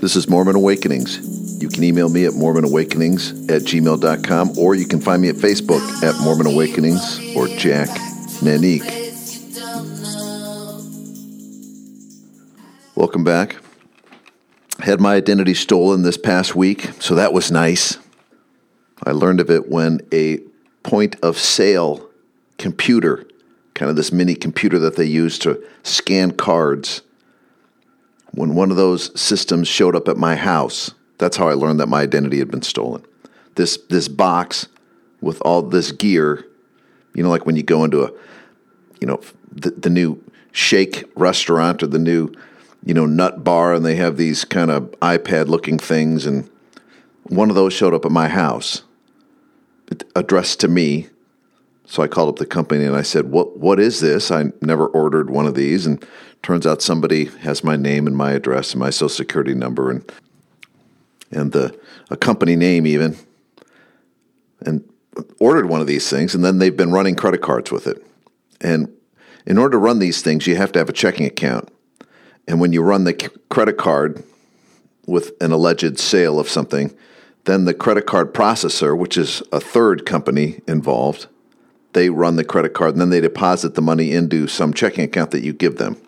This is Mormon Awakenings. You can email me at mormonawakenings at gmail.com or you can find me at Facebook at Mormon Awakenings or Jack Nanik. Welcome back. Had my identity stolen this past week, so that was nice. I learned of it when a point of sale computer, kind of this mini computer that they use to scan cards, when one of those systems showed up at my house. That's how I learned that my identity had been stolen. This this box with all this gear, you know, like when you go into a, you know, the, the new shake restaurant or the new you know, nut bar and they have these kind of iPad looking things. And one of those showed up at my house, addressed to me. So I called up the company and I said, "What what is this? I never ordered one of these." And turns out somebody has my name and my address and my social security number and and the a company name even, and ordered one of these things. And then they've been running credit cards with it. And in order to run these things, you have to have a checking account. And when you run the credit card with an alleged sale of something, then the credit card processor, which is a third company involved, they run the credit card and then they deposit the money into some checking account that you give them.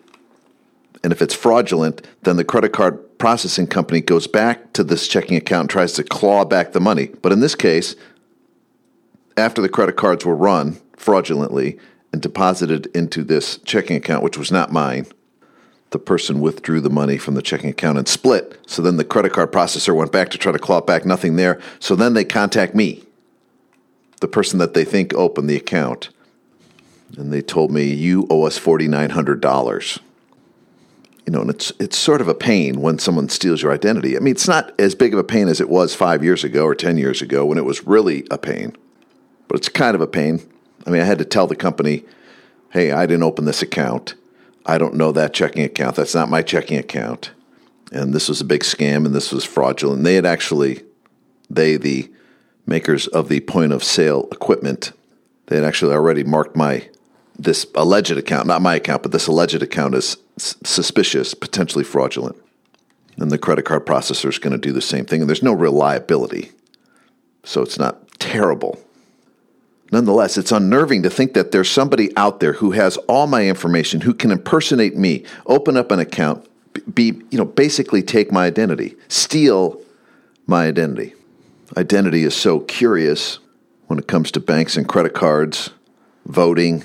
And if it's fraudulent, then the credit card processing company goes back to this checking account and tries to claw back the money. But in this case, after the credit cards were run fraudulently and deposited into this checking account, which was not mine, the person withdrew the money from the checking account and split. So then the credit card processor went back to try to claw back, nothing there. So then they contact me, the person that they think opened the account. And they told me, You owe us $4,900. You know, and it's, it's sort of a pain when someone steals your identity. I mean, it's not as big of a pain as it was five years ago or 10 years ago when it was really a pain, but it's kind of a pain. I mean, I had to tell the company, Hey, I didn't open this account I don't know that checking account. That's not my checking account. And this was a big scam and this was fraudulent. And They had actually, they, the makers of the point of sale equipment, they had actually already marked my, this alleged account, not my account, but this alleged account as suspicious, potentially fraudulent. And the credit card processor is going to do the same thing. And there's no reliability. So it's not terrible Nonetheless, it's unnerving to think that there's somebody out there who has all my information, who can impersonate me, open up an account, be, you know, basically take my identity, steal my identity. Identity is so curious when it comes to banks and credit cards, voting.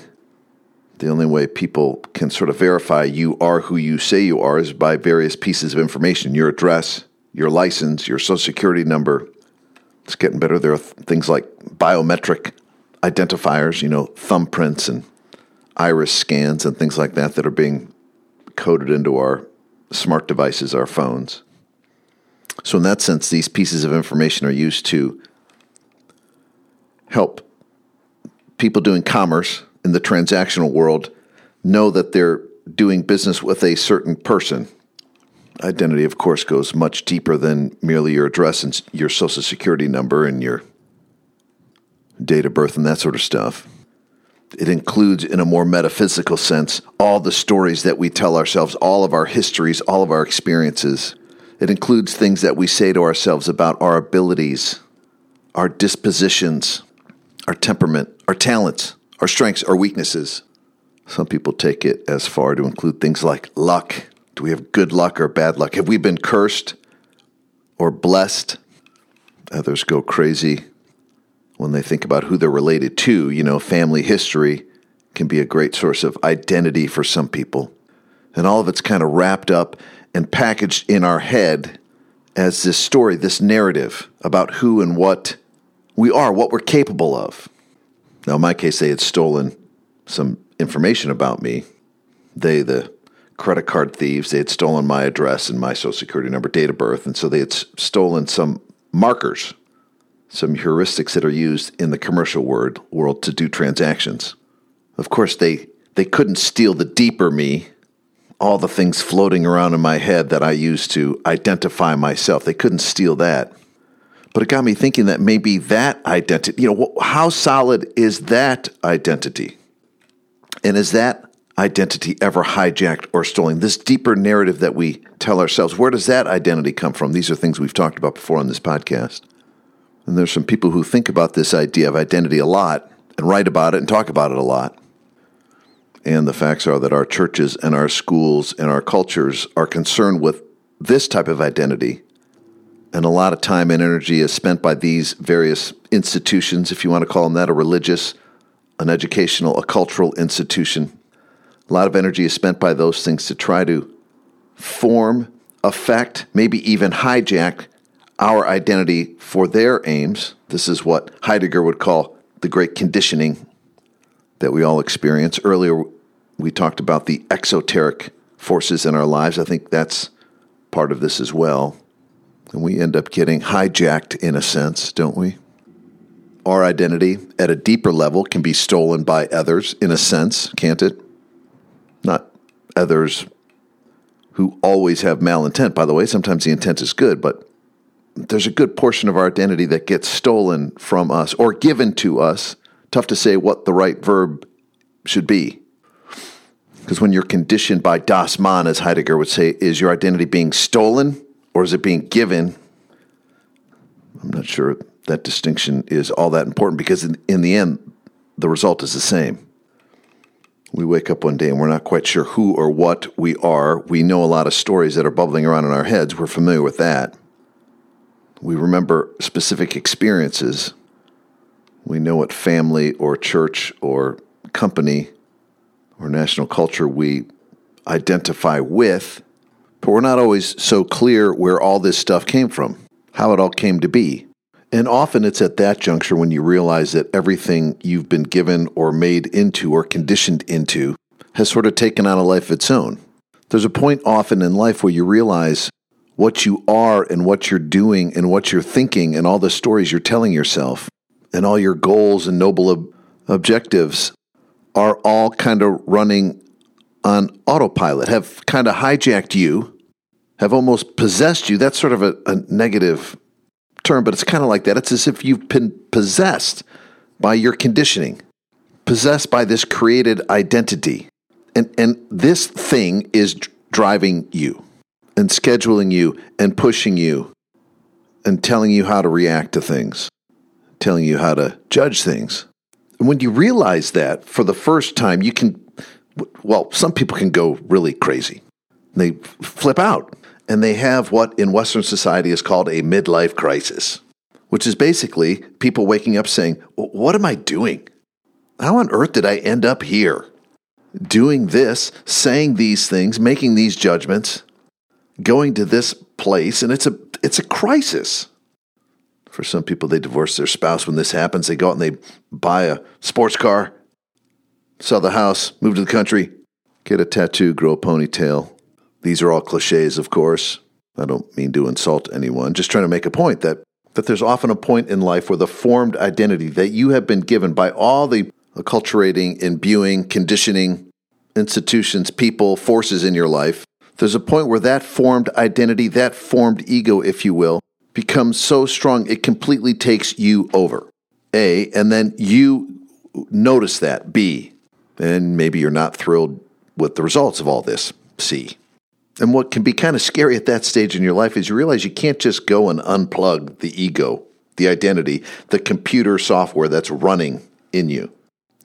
The only way people can sort of verify you are who you say you are is by various pieces of information your address, your license, your social security number. It's getting better. There are things like biometric identifiers, you know, thumbprints and iris scans and things like that that are being coded into our smart devices, our phones. So, in that sense, these pieces of information are used to help people doing commerce in the transactional world know that they're doing business with a certain person. Identity, of course, goes much deeper than merely your address and your social security number and your date of birth and that sort of stuff. It includes, in a more metaphysical sense, all the stories that we tell ourselves, all of our histories, all of our experiences. It includes things that we say to ourselves about our abilities, our dispositions, our temperament, our talents, our strengths, our weaknesses. Some people take it as far to include things like luck. Do we have good luck or bad luck? Have we been cursed or blessed? Others go crazy when they think about who they're related to. You know, family history can be a great source of identity for some people. And all of it's kind of wrapped up and packaged in our head as this story, this narrative about who and what we are, what we're capable of. Now, in my case, they had stolen some information about me. They, the credit card thieves, they had stolen my address and my social security number, date of birth, and so they had stolen some markers some heuristics that are used in the commercial word, world to do transactions. Of course, they, they couldn't steal the deeper me, all the things floating around in my head that I used to identify myself. They couldn't steal that. But it got me thinking that maybe that identity, you know, how solid is that identity? And is that identity ever hijacked or stolen? This deeper narrative that we tell ourselves, where does that identity come from? These are things we've talked about before on this podcast. And there's some people who think about this idea of identity a lot and write about it and talk about it a lot. And the facts are that our churches and our schools and our cultures are concerned with this type of identity. And a lot of time and energy is spent by these various institutions, if you want to call them that, a religious, an educational, a cultural institution. A lot of energy is spent by those things to try to form, affect, maybe even hijack our identity for their aims. This is what Heidegger would call the great conditioning that we all experience. Earlier, we talked about the exoteric forces in our lives. I think that's part of this as well. And we end up getting hijacked in a sense, don't we? Our identity at a deeper level can be stolen by others in a sense, can't it? Not others who always have malintent, by the way. Sometimes the intent is good, but there's a good portion of our identity that gets stolen from us or given to us. Tough to say what the right verb should be. Because when you're conditioned by Das Man, as Heidegger would say, is your identity being stolen or is it being given? I'm not sure that distinction is all that important because in, in the end, the result is the same. We wake up one day and we're not quite sure who or what we are. We know a lot of stories that are bubbling around in our heads. We're familiar with that. We remember specific experiences. We know what family or church or company or national culture we identify with, but we're not always so clear where all this stuff came from, how it all came to be. And often it's at that juncture when you realize that everything you've been given or made into or conditioned into has sort of taken on a life of its own. There's a point often in life where you realize what you are and what you're doing and what you're thinking and all the stories you're telling yourself and all your goals and noble ob- objectives are all kind of running on autopilot, have kind of hijacked you, have almost possessed you. That's sort of a, a negative term, but it's kind of like that. It's as if you've been possessed by your conditioning, possessed by this created identity. And, and this thing is driving you and scheduling you and pushing you and telling you how to react to things, telling you how to judge things when you realize that for the first time, you can, well, some people can go really crazy. They flip out and they have what in Western society is called a midlife crisis, which is basically people waking up saying, What am I doing? How on earth did I end up here? Doing this, saying these things, making these judgments, going to this place, and it's a it's a crisis. For some people, they divorce their spouse when this happens. They go out and they buy a sports car, sell the house, move to the country, get a tattoo, grow a ponytail. These are all cliches, of course. I don't mean to insult anyone, just trying to make a point that, that there's often a point in life where the formed identity that you have been given by all the acculturating, imbuing, conditioning institutions, people, forces in your life, there's a point where that formed identity, that formed ego, if you will, becomes so strong it completely takes you over. A, and then you notice that. B, and maybe you're not thrilled with the results of all this. C. And what can be kind of scary at that stage in your life is you realize you can't just go and unplug the ego, the identity, the computer software that's running in you.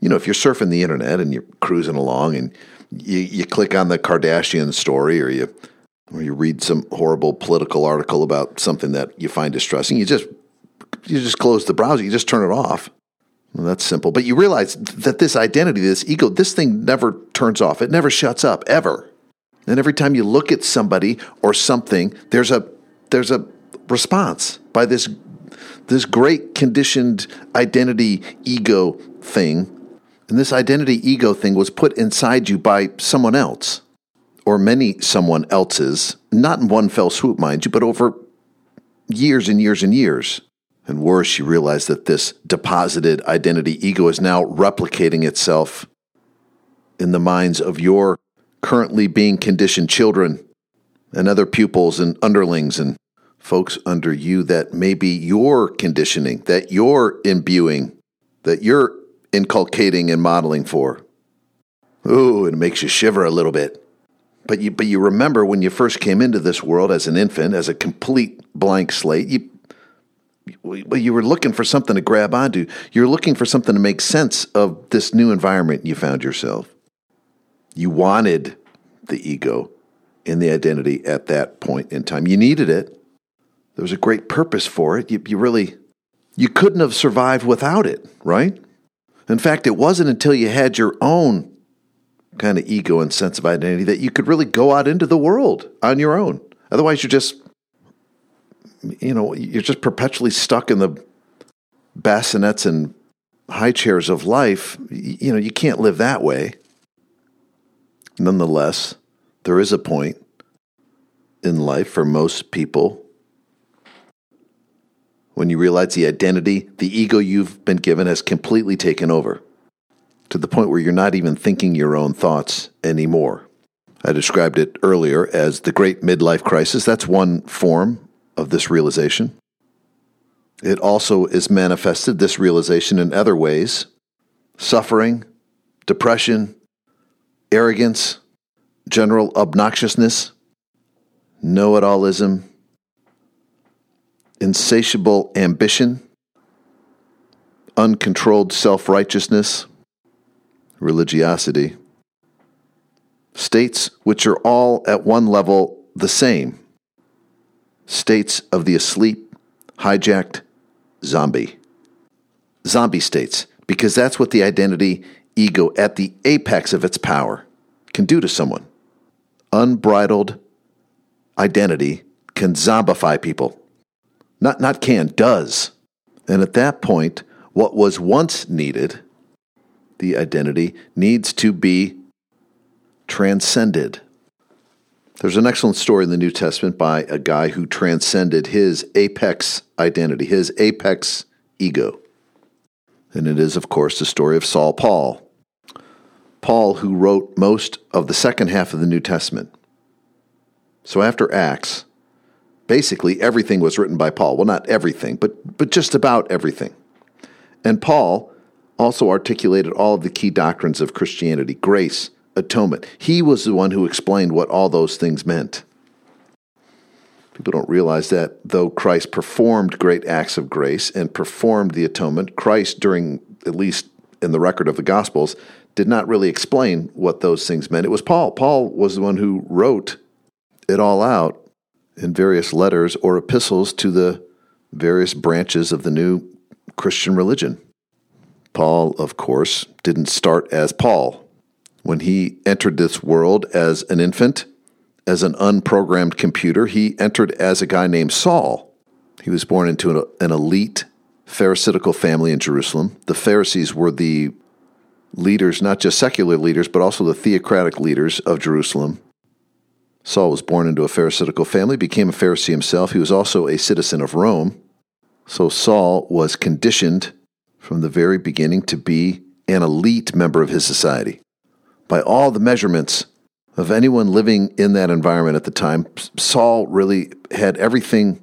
You know, if you're surfing the internet and you're cruising along and you, you click on the Kardashian story or you or you read some horrible political article about something that you find distressing, you just you just close the browser, you just turn it off. Well, that's simple. But you realize that this identity, this ego, this thing never turns off. It never shuts up ever. And every time you look at somebody or something, there's a there's a response by this this great conditioned identity ego thing. And this identity ego thing was put inside you by someone else or many someone else's, not in one fell swoop, mind you, but over years and years and years. And worse, you realize that this deposited identity ego is now replicating itself in the minds of your currently being conditioned children and other pupils and underlings and folks under you that may be your conditioning, that you're imbuing, that you're inculcating and modeling for. Ooh, it makes you shiver a little bit. But you, but you remember when you first came into this world as an infant, as a complete blank slate, you, well, you were looking for something to grab onto. You're looking for something to make sense of this new environment you found yourself. You wanted the ego and the identity at that point in time. You needed it. There was a great purpose for it. You, you really, you couldn't have survived without it, right? In fact, it wasn't until you had your own kind of ego and sense of identity that you could really go out into the world on your own. Otherwise, you're just, you know, you're just perpetually stuck in the bassinets and high chairs of life. You know, you can't live that way. Nonetheless, there is a point in life for most people when you realize the identity, the ego you've been given has completely taken over to the point where you're not even thinking your own thoughts anymore. I described it earlier as the great midlife crisis. That's one form of this realization. It also is manifested, this realization, in other ways suffering, depression, arrogance, general obnoxiousness, know it allism, insatiable ambition, uncontrolled self righteousness, religiosity, states which are all at one level the same, states of the asleep, hijacked, zombie. Zombie states, because that's what the identity ego at the apex of its power can do to someone. Unbridled identity can zombify people. Not, not can, does. And at that point, what was once needed the identity needs to be transcended. There's an excellent story in the New Testament by a guy who transcended his apex identity, his apex ego. And it is, of course, the story of Saul Paul. Paul, who wrote most of the second half of the New Testament. So after Acts, basically everything was written by Paul. Well, not everything, but, but just about everything. And Paul also articulated all of the key doctrines of Christianity grace, atonement. He was the one who explained what all those things meant. People don't realize that though Christ performed great acts of grace and performed the atonement, Christ, during at least in the record of the Gospels, did not really explain what those things meant. It was Paul. Paul was the one who wrote it all out in various letters or epistles to the various branches of the new Christian religion. Paul, of course, didn't start as Paul. When he entered this world as an infant, as an unprogrammed computer, he entered as a guy named Saul. He was born into an, elite Pharisaical family in Jerusalem. The Pharisees were the leaders, not just secular leaders, but also the theocratic leaders of Jerusalem. Saul was born into a Pharisaical family, became a Pharisee himself. He was also a citizen of Rome. So Saul was conditioned from the very beginning to be an elite member of his society. By all the measurements of anyone living in that environment at the time, Saul really had everything,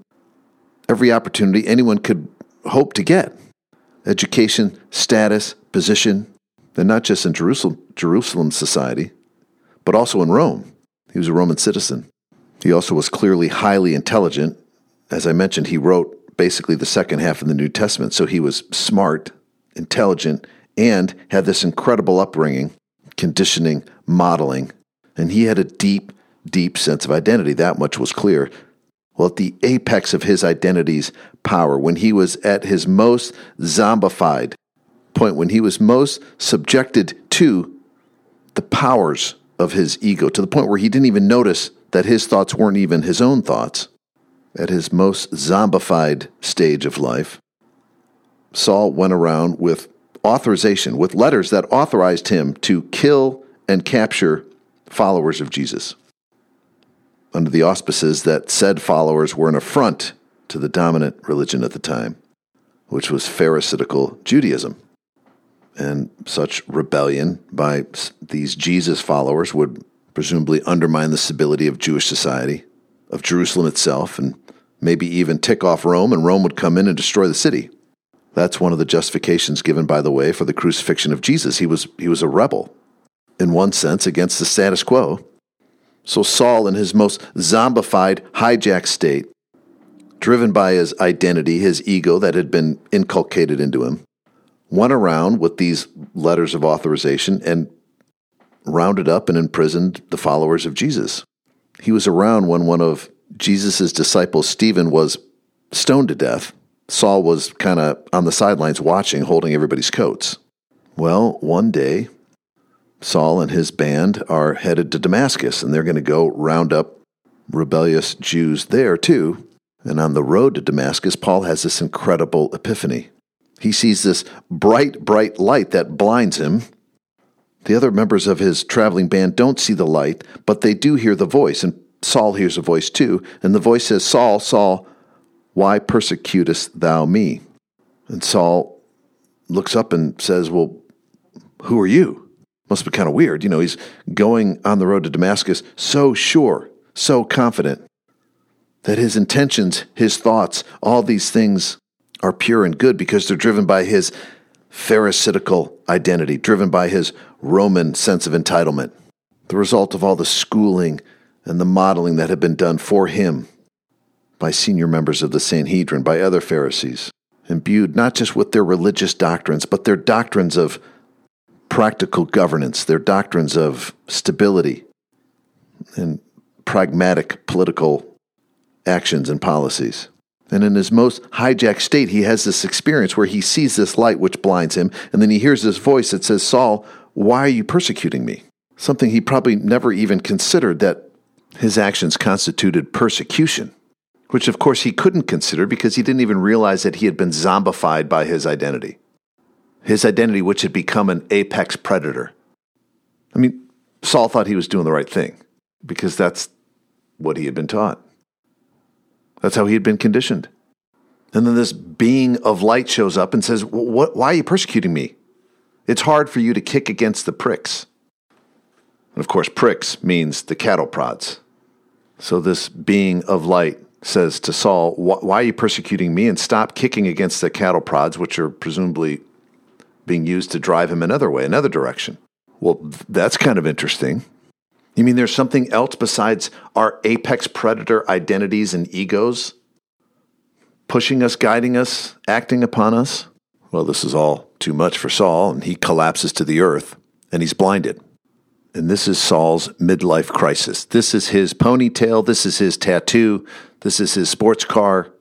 every opportunity anyone could hope to get education, status, position, and not just in Jerusalem, Jerusalem society, but also in Rome. He was a Roman citizen. He also was clearly highly intelligent. As I mentioned, he wrote basically the second half of the New Testament. So he was smart, intelligent, and had this incredible upbringing, conditioning, modeling. And he had a deep, deep sense of identity. That much was clear. Well, at the apex of his identity's power, when he was at his most zombified point, when he was most subjected to the powers of his ego, to the point where he didn't even notice that his thoughts weren't even his own thoughts at his most zombified stage of life, Saul went around with authorization, with letters that authorized him to kill and capture followers of Jesus, under the auspices that said followers were an affront to the dominant religion at the time, which was Pharisaical Judaism. And such rebellion by these Jesus followers would presumably undermine the stability of Jewish society of Jerusalem itself and maybe even tick off Rome, and Rome would come in and destroy the city. That's one of the justifications given, by the way, for the crucifixion of Jesus. He was, he was a rebel. in one sense, against the status quo. So Saul, in his most zombified, hijacked state, driven by his identity, his ego that had been inculcated into him, went around with these letters of authorization and rounded up and imprisoned the followers of Jesus. He was around when one of Jesus' disciples, Stephen, was stoned to death. Saul was kind of on the sidelines watching, holding everybody's coats. Well, one day, Saul and his band are headed to Damascus, and they're going to go round up rebellious Jews there too. And on the road to Damascus, Paul has this incredible epiphany. He sees this bright, bright light that blinds him. The other members of his traveling band don't see the light, but they do hear the voice, and Saul hears a voice too. And the voice says, Saul, Saul, why persecutest thou me? And Saul looks up and says, Well, who are you? Must be kind of weird. You know, he's going on the road to Damascus so sure, so confident that his intentions, his thoughts, all these things are pure and good because they're driven by his Pharisaical identity, driven by his Roman sense of entitlement, the result of all the schooling and the modeling that had been done for him by senior members of the Sanhedrin, by other Pharisees, imbued not just with their religious doctrines, but their doctrines of practical governance, their doctrines of stability and pragmatic political actions and policies. And in his most hijacked state, he has this experience where he sees this light which blinds him, and then he hears this voice that says, Saul, why are you persecuting me? Something he probably never even considered that his actions constituted persecution, which of course he couldn't consider because he didn't even realize that he had been zombified by his identity. His identity, which had become an apex predator. I mean, Saul thought he was doing the right thing because that's what he had been taught. That's how he had been conditioned. And then this being of light shows up and says, what, Why are you persecuting me? It's hard for you to kick against the pricks. And of course, pricks means the cattle prods. So this being of light says to Saul, Why are you persecuting me? And stop kicking against the cattle prods, which are presumably being used to drive him another way, another direction. Well, that's kind of interesting. You mean there's something else besides our apex predator identities and egos pushing us, guiding us, acting upon us? Well, this is all too much for Saul, and he collapses to the earth and he's blinded. And this is Saul's midlife crisis. This is his ponytail. This is his tattoo. This is his sports car.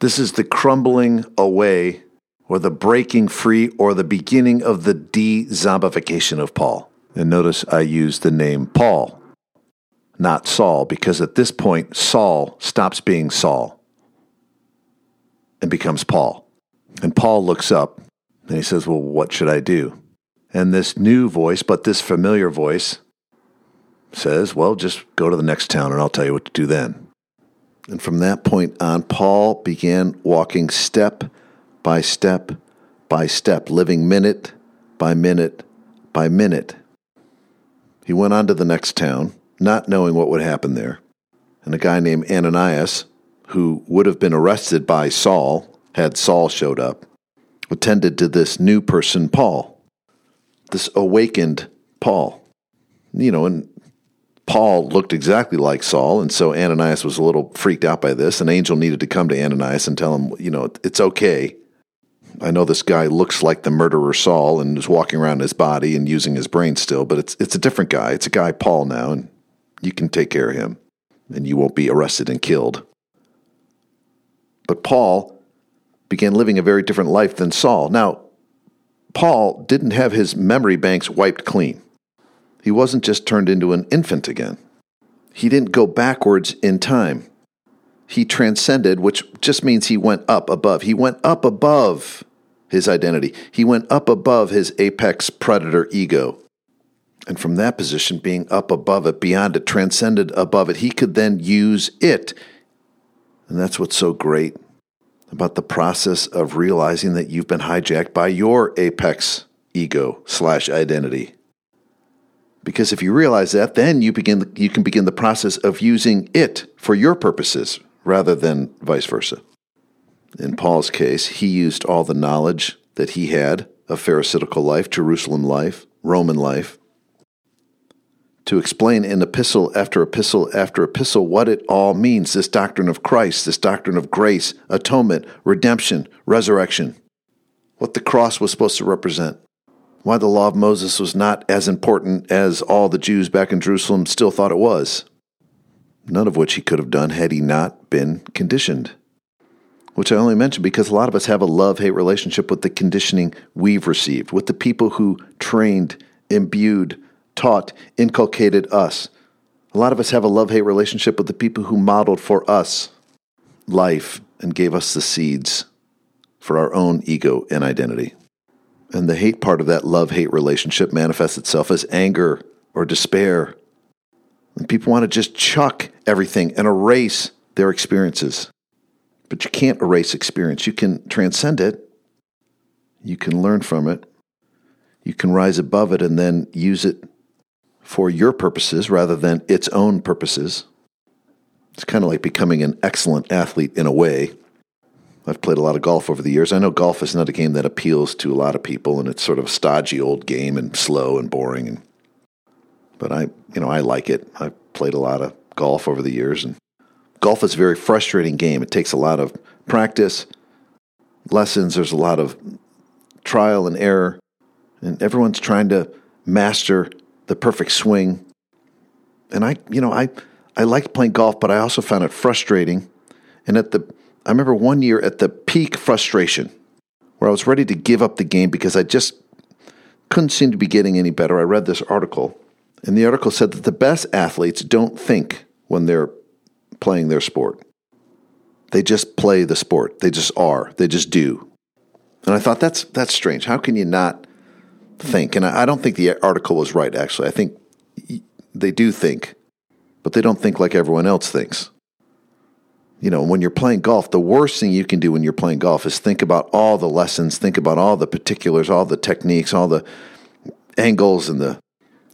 This is the crumbling away or the breaking free or the beginning of the de zombification of Paul. And notice I use the name Paul, not Saul, because at this point, Saul stops being Saul and becomes Paul. And Paul looks up and he says, Well, what should I do? And this new voice, but this familiar voice, says, Well, just go to the next town and I'll tell you what to do then. And from that point on, Paul began walking step by step by step, living minute by minute by minute he went on to the next town, not knowing what would happen there. And a guy named Ananias, who would have been arrested by Saul had Saul showed up, attended to this new person, Paul, this awakened Paul. You know, and Paul looked exactly like Saul, and so Ananias was a little freaked out by this. An angel needed to come to Ananias and tell him, you know, it's okay. I know this guy looks like the murderer Saul and is walking around his body and using his brain still, but it's it's a different guy. It's a guy Paul now, and you can take care of him, and you won't be arrested and killed. But Paul began living a very different life than Saul. Now, Paul didn't have his memory banks wiped clean. He wasn't just turned into an infant again. He didn't go backwards in time he transcended, which just means he went up above. He went up above his identity. He went up above his apex predator ego. And from that position, being up above it, beyond it, transcended above it, he could then use it. And that's what's so great about the process of realizing that you've been hijacked by your apex ego slash identity. Because if you realize that, then you begin you can begin the process of using it for your purposes rather than vice versa. In Paul's case, he used all the knowledge that he had of Pharisaical life, Jerusalem life, Roman life, to explain in epistle after epistle after epistle what it all means this doctrine of Christ, this doctrine of grace, atonement, redemption, resurrection, what the cross was supposed to represent, why the law of Moses was not as important as all the Jews back in Jerusalem still thought it was. None of which he could have done had he not been conditioned. Which I only mention because a lot of us have a love hate relationship with the conditioning we've received, with the people who trained, imbued, taught, inculcated us. A lot of us have a love hate relationship with the people who modeled for us life and gave us the seeds for our own ego and identity. And the hate part of that love hate relationship manifests itself as anger or despair. And people want to just chuck everything and erase their experiences. But you can't erase experience. You can transcend it, you can learn from it, you can rise above it and then use it for your purposes rather than its own purposes. It's kind of like becoming an excellent athlete in a way. I've played a lot of golf over the years. I know golf is not a game that appeals to a lot of people, and it's sort of a stodgy old game and slow and boring. And, but I, you know, I like it. I've played a lot of golf over the years, and golf is a very frustrating game. It takes a lot of practice, lessons. There's a lot of trial and error, and everyone's trying to master the perfect swing. And I, you know, I, I liked playing golf, but I also found it frustrating. And at the, I remember one year at the peak frustration where I was ready to give up the game because I just couldn't seem to be getting any better. I read this article, and the article said that the best athletes don't think when they're playing their sport. They just play the sport. They just are. They just do. And I thought that's that's strange. How can you not think, and I don't think the article was right, actually. I think they do think, but they don't think like everyone else thinks. You know, when you're playing golf, the worst thing you can do when you're playing golf is think about all the lessons, think about all the particulars, all the techniques, all the angles, and the.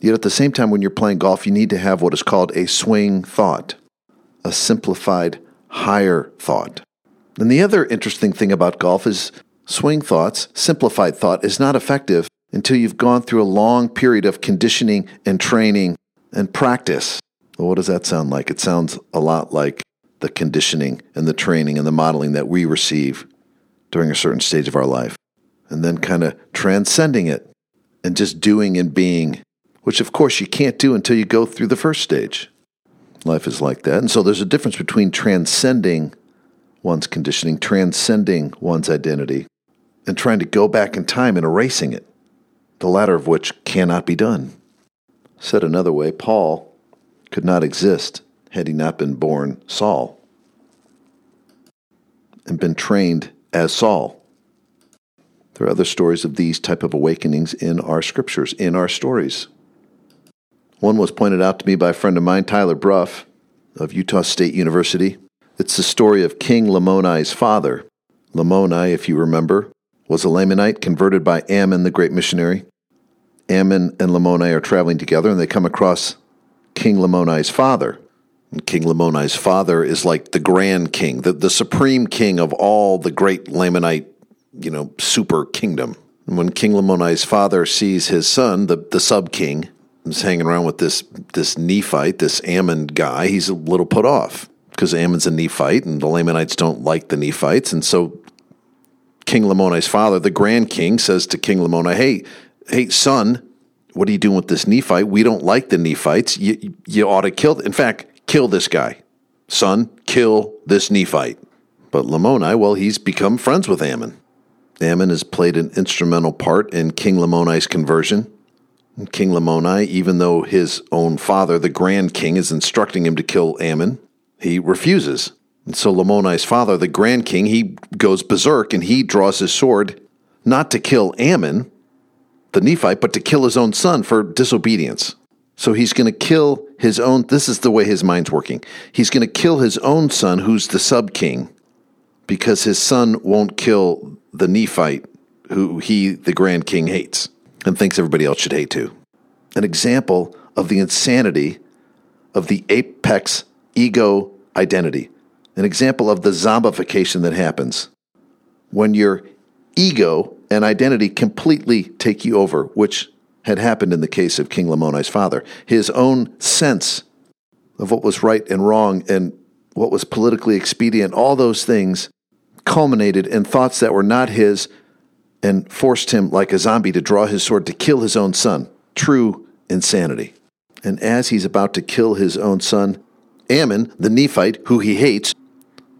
Yet at the same time, when you're playing golf, you need to have what is called a swing thought, a simplified, higher thought. And the other interesting thing about golf is swing thoughts, simplified thought, is not effective until you've gone through a long period of conditioning and training and practice. Well, what does that sound like? It sounds a lot like the conditioning and the training and the modeling that we receive during a certain stage of our life. And then kind of transcending it and just doing and being, which of course you can't do until you go through the first stage. Life is like that. And so there's a difference between transcending one's conditioning, transcending one's identity, and trying to go back in time and erasing it the latter of which cannot be done. Said another way, Paul could not exist had he not been born Saul and been trained as Saul. There are other stories of these type of awakenings in our scriptures, in our stories. One was pointed out to me by a friend of mine, Tyler Bruff of Utah State University. It's the story of King Lamoni's father. Lamoni, if you remember, was a Lamanite converted by Ammon, the great missionary. Ammon and Lamoni are traveling together and they come across King Lamoni's father. And king Lamoni's father is like the grand king, the, the supreme king of all the great Lamanite, you know, super kingdom. And when King Lamoni's father sees his son, the, the sub king, is hanging around with this this Nephite, this Ammon guy, he's a little put off because Ammon's a Nephite and the Lamanites don't like the Nephites. And so King Lamoni's father, the grand king, says to King Lamoni, Hey, hey, son, what are you doing with this Nephite? We don't like the Nephites. You, you ought to kill, in fact, kill this guy. Son, kill this Nephite. But Lamoni, well, he's become friends with Ammon. Ammon has played an instrumental part in King Lamoni's conversion. King Lamoni, even though his own father, the Grand King, is instructing him to kill Ammon, he refuses. And so Lamoni's father, the Grand King, he goes berserk and he draws his sword not to kill Ammon, the Nephite, but to kill his own son for disobedience. So he's going to kill his own. This is the way his mind's working. He's going to kill his own son, who's the sub king, because his son won't kill the Nephite, who he, the Grand King, hates and thinks everybody else should hate too. An example of the insanity of the apex ego identity. An example of the zombification that happens when your ego and identity completely take you over, which had happened in the case of King Lamoni's father. His own sense of what was right and wrong and what was politically expedient, all those things culminated in thoughts that were not his and forced him, like a zombie, to draw his sword to kill his own son. True insanity. And as he's about to kill his own son, Ammon, the Nephite, who he hates,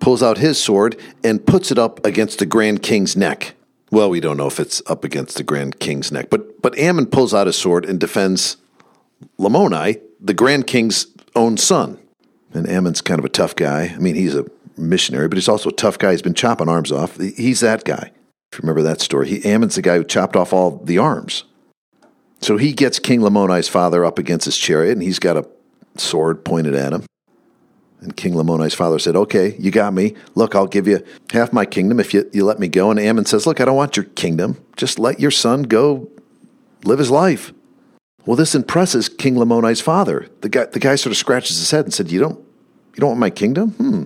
pulls out his sword and puts it up against the Grand King's neck. Well, we don't know if it's up against the Grand King's neck, but, but Ammon pulls out his sword and defends Lamoni, the Grand King's own son. And Ammon's kind of a tough guy. I mean, he's a missionary, but he's also a tough guy. He's been chopping arms off. He's that guy. If you remember that story, he, Ammon's the guy who chopped off all the arms. So he gets King Lamoni's father up against his chariot, and he's got a sword pointed at him. And King Lamoni's father said, Okay, you got me. Look, I'll give you half my kingdom if you, you let me go. And Ammon says, Look, I don't want your kingdom. Just let your son go live his life. Well, this impresses King Lamoni's father. The guy, the guy sort of scratches his head and said, You don't, you don't want my kingdom? Hmm.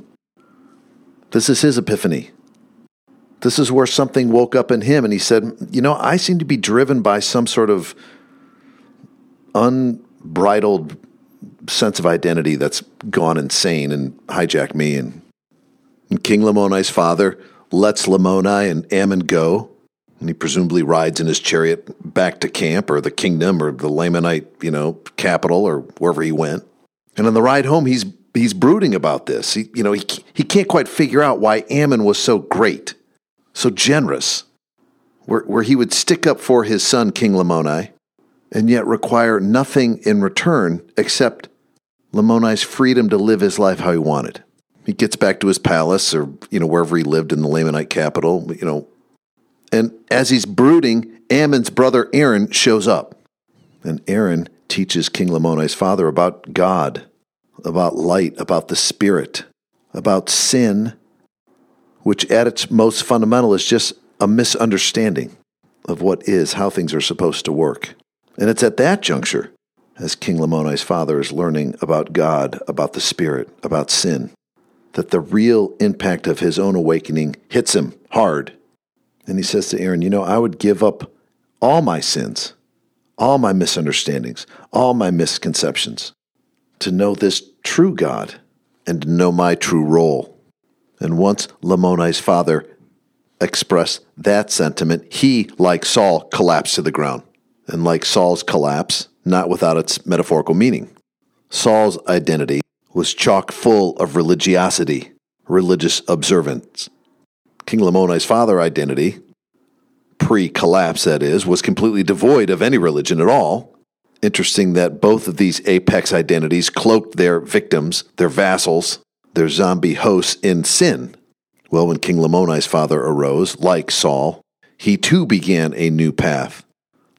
This is his epiphany. This is where something woke up in him, and he said, You know, I seem to be driven by some sort of unbridled sense of identity that's gone insane and hijacked me. And, King Lamoni's father lets Lamoni and Ammon go, and he presumably rides in his chariot back to camp or the kingdom or the Lamanite, you know, capital or wherever he went. And on the ride home, he's he's brooding about this. He, you know, he he can't quite figure out why Ammon was so great, so generous, where where he would stick up for his son King Lamoni, and yet require nothing in return except Lamoni's freedom to live his life how he wanted. He gets back to his palace or, you know, wherever he lived in the Lamanite capital, you know. And as he's brooding, Ammon's brother Aaron shows up. And Aaron teaches King Lamoni's father about God, about light, about the spirit, about sin, which at its most fundamental is just a misunderstanding of what is, how things are supposed to work. And it's at that juncture as King Lamoni's father is learning about God, about the Spirit, about sin, that the real impact of his own awakening hits him hard. And he says to Aaron, You know, I would give up all my sins, all my misunderstandings, all my misconceptions to know this true God and to know my true role. And once Lamoni's father expressed that sentiment, he, like Saul, collapsed to the ground. And like Saul's collapse, not without its metaphorical meaning. Saul's identity was chock full of religiosity, religious observance. King Lamoni's father identity, pre collapse that is, was completely devoid of any religion at all. Interesting that both of these apex identities cloaked their victims, their vassals, their zombie hosts in sin. Well, when King Lamoni's father arose, like Saul, he too began a new path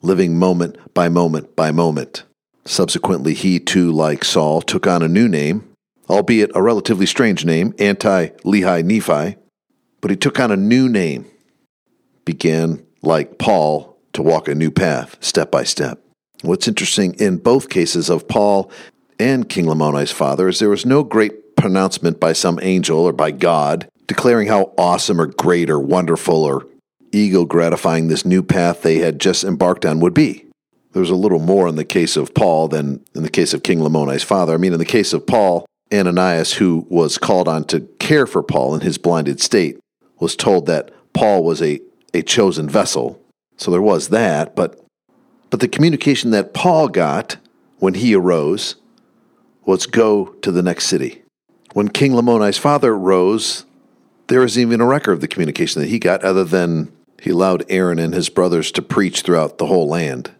living moment by moment by moment. Subsequently, he too, like Saul, took on a new name, albeit a relatively strange name, Anti Lehi Nephi, but he took on a new name, began, like Paul, to walk a new path, step by step. What's interesting in both cases of Paul and King Lamoni's father is there was no great pronouncement by some angel or by God declaring how awesome or great or wonderful or ego gratifying this new path they had just embarked on would be. There was a little more in the case of Paul than in the case of King Lamoni's father. I mean, in the case of Paul, Ananias, who was called on to care for Paul in his blinded state, was told that Paul was a, a chosen vessel. So there was that, but but the communication that Paul got when he arose was go to the next city. When King Lamoni's father rose, there isn't even a record of the communication that he got other than he allowed Aaron and his brothers to preach throughout the whole land.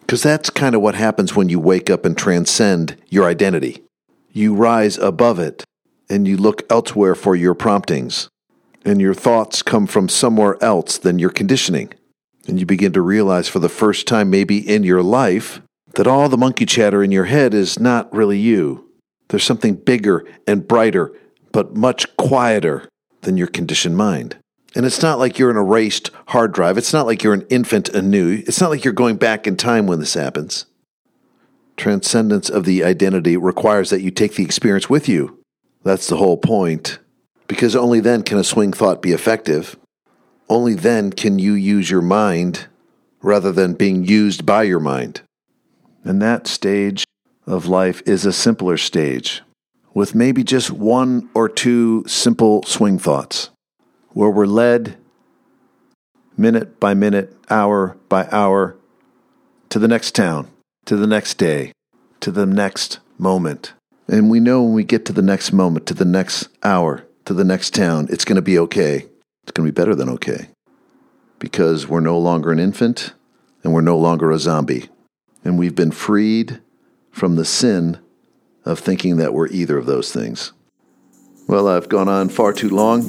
Because that's kind of what happens when you wake up and transcend your identity. You rise above it and you look elsewhere for your promptings, and your thoughts come from somewhere else than your conditioning. And you begin to realize for the first time, maybe in your life, that all the monkey chatter in your head is not really you. There's something bigger and brighter, but much quieter than your conditioned mind. And it's not like you're an erased hard drive. It's not like you're an infant anew. It's not like you're going back in time when this happens. Transcendence of the identity requires that you take the experience with you. That's the whole point. Because only then can a swing thought be effective. Only then can you use your mind rather than being used by your mind. And that stage of life is a simpler stage with maybe just one or two simple swing thoughts where we're led minute by minute, hour by hour to the next town, to the next day, to the next moment. And we know when we get to the next moment, to the next hour, to the next town, it's going to be okay. It's going to be better than okay because we're no longer an infant and we're no longer a zombie. And we've been freed from the sin of thinking that we're either of those things. Well, I've gone on far too long.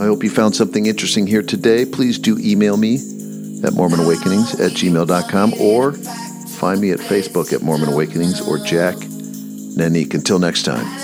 I hope you found something interesting here today. Please do email me at MormonAwakenings at gmail.com or find me at Facebook at Mormon Awakenings or Jack Nanique. Until next time.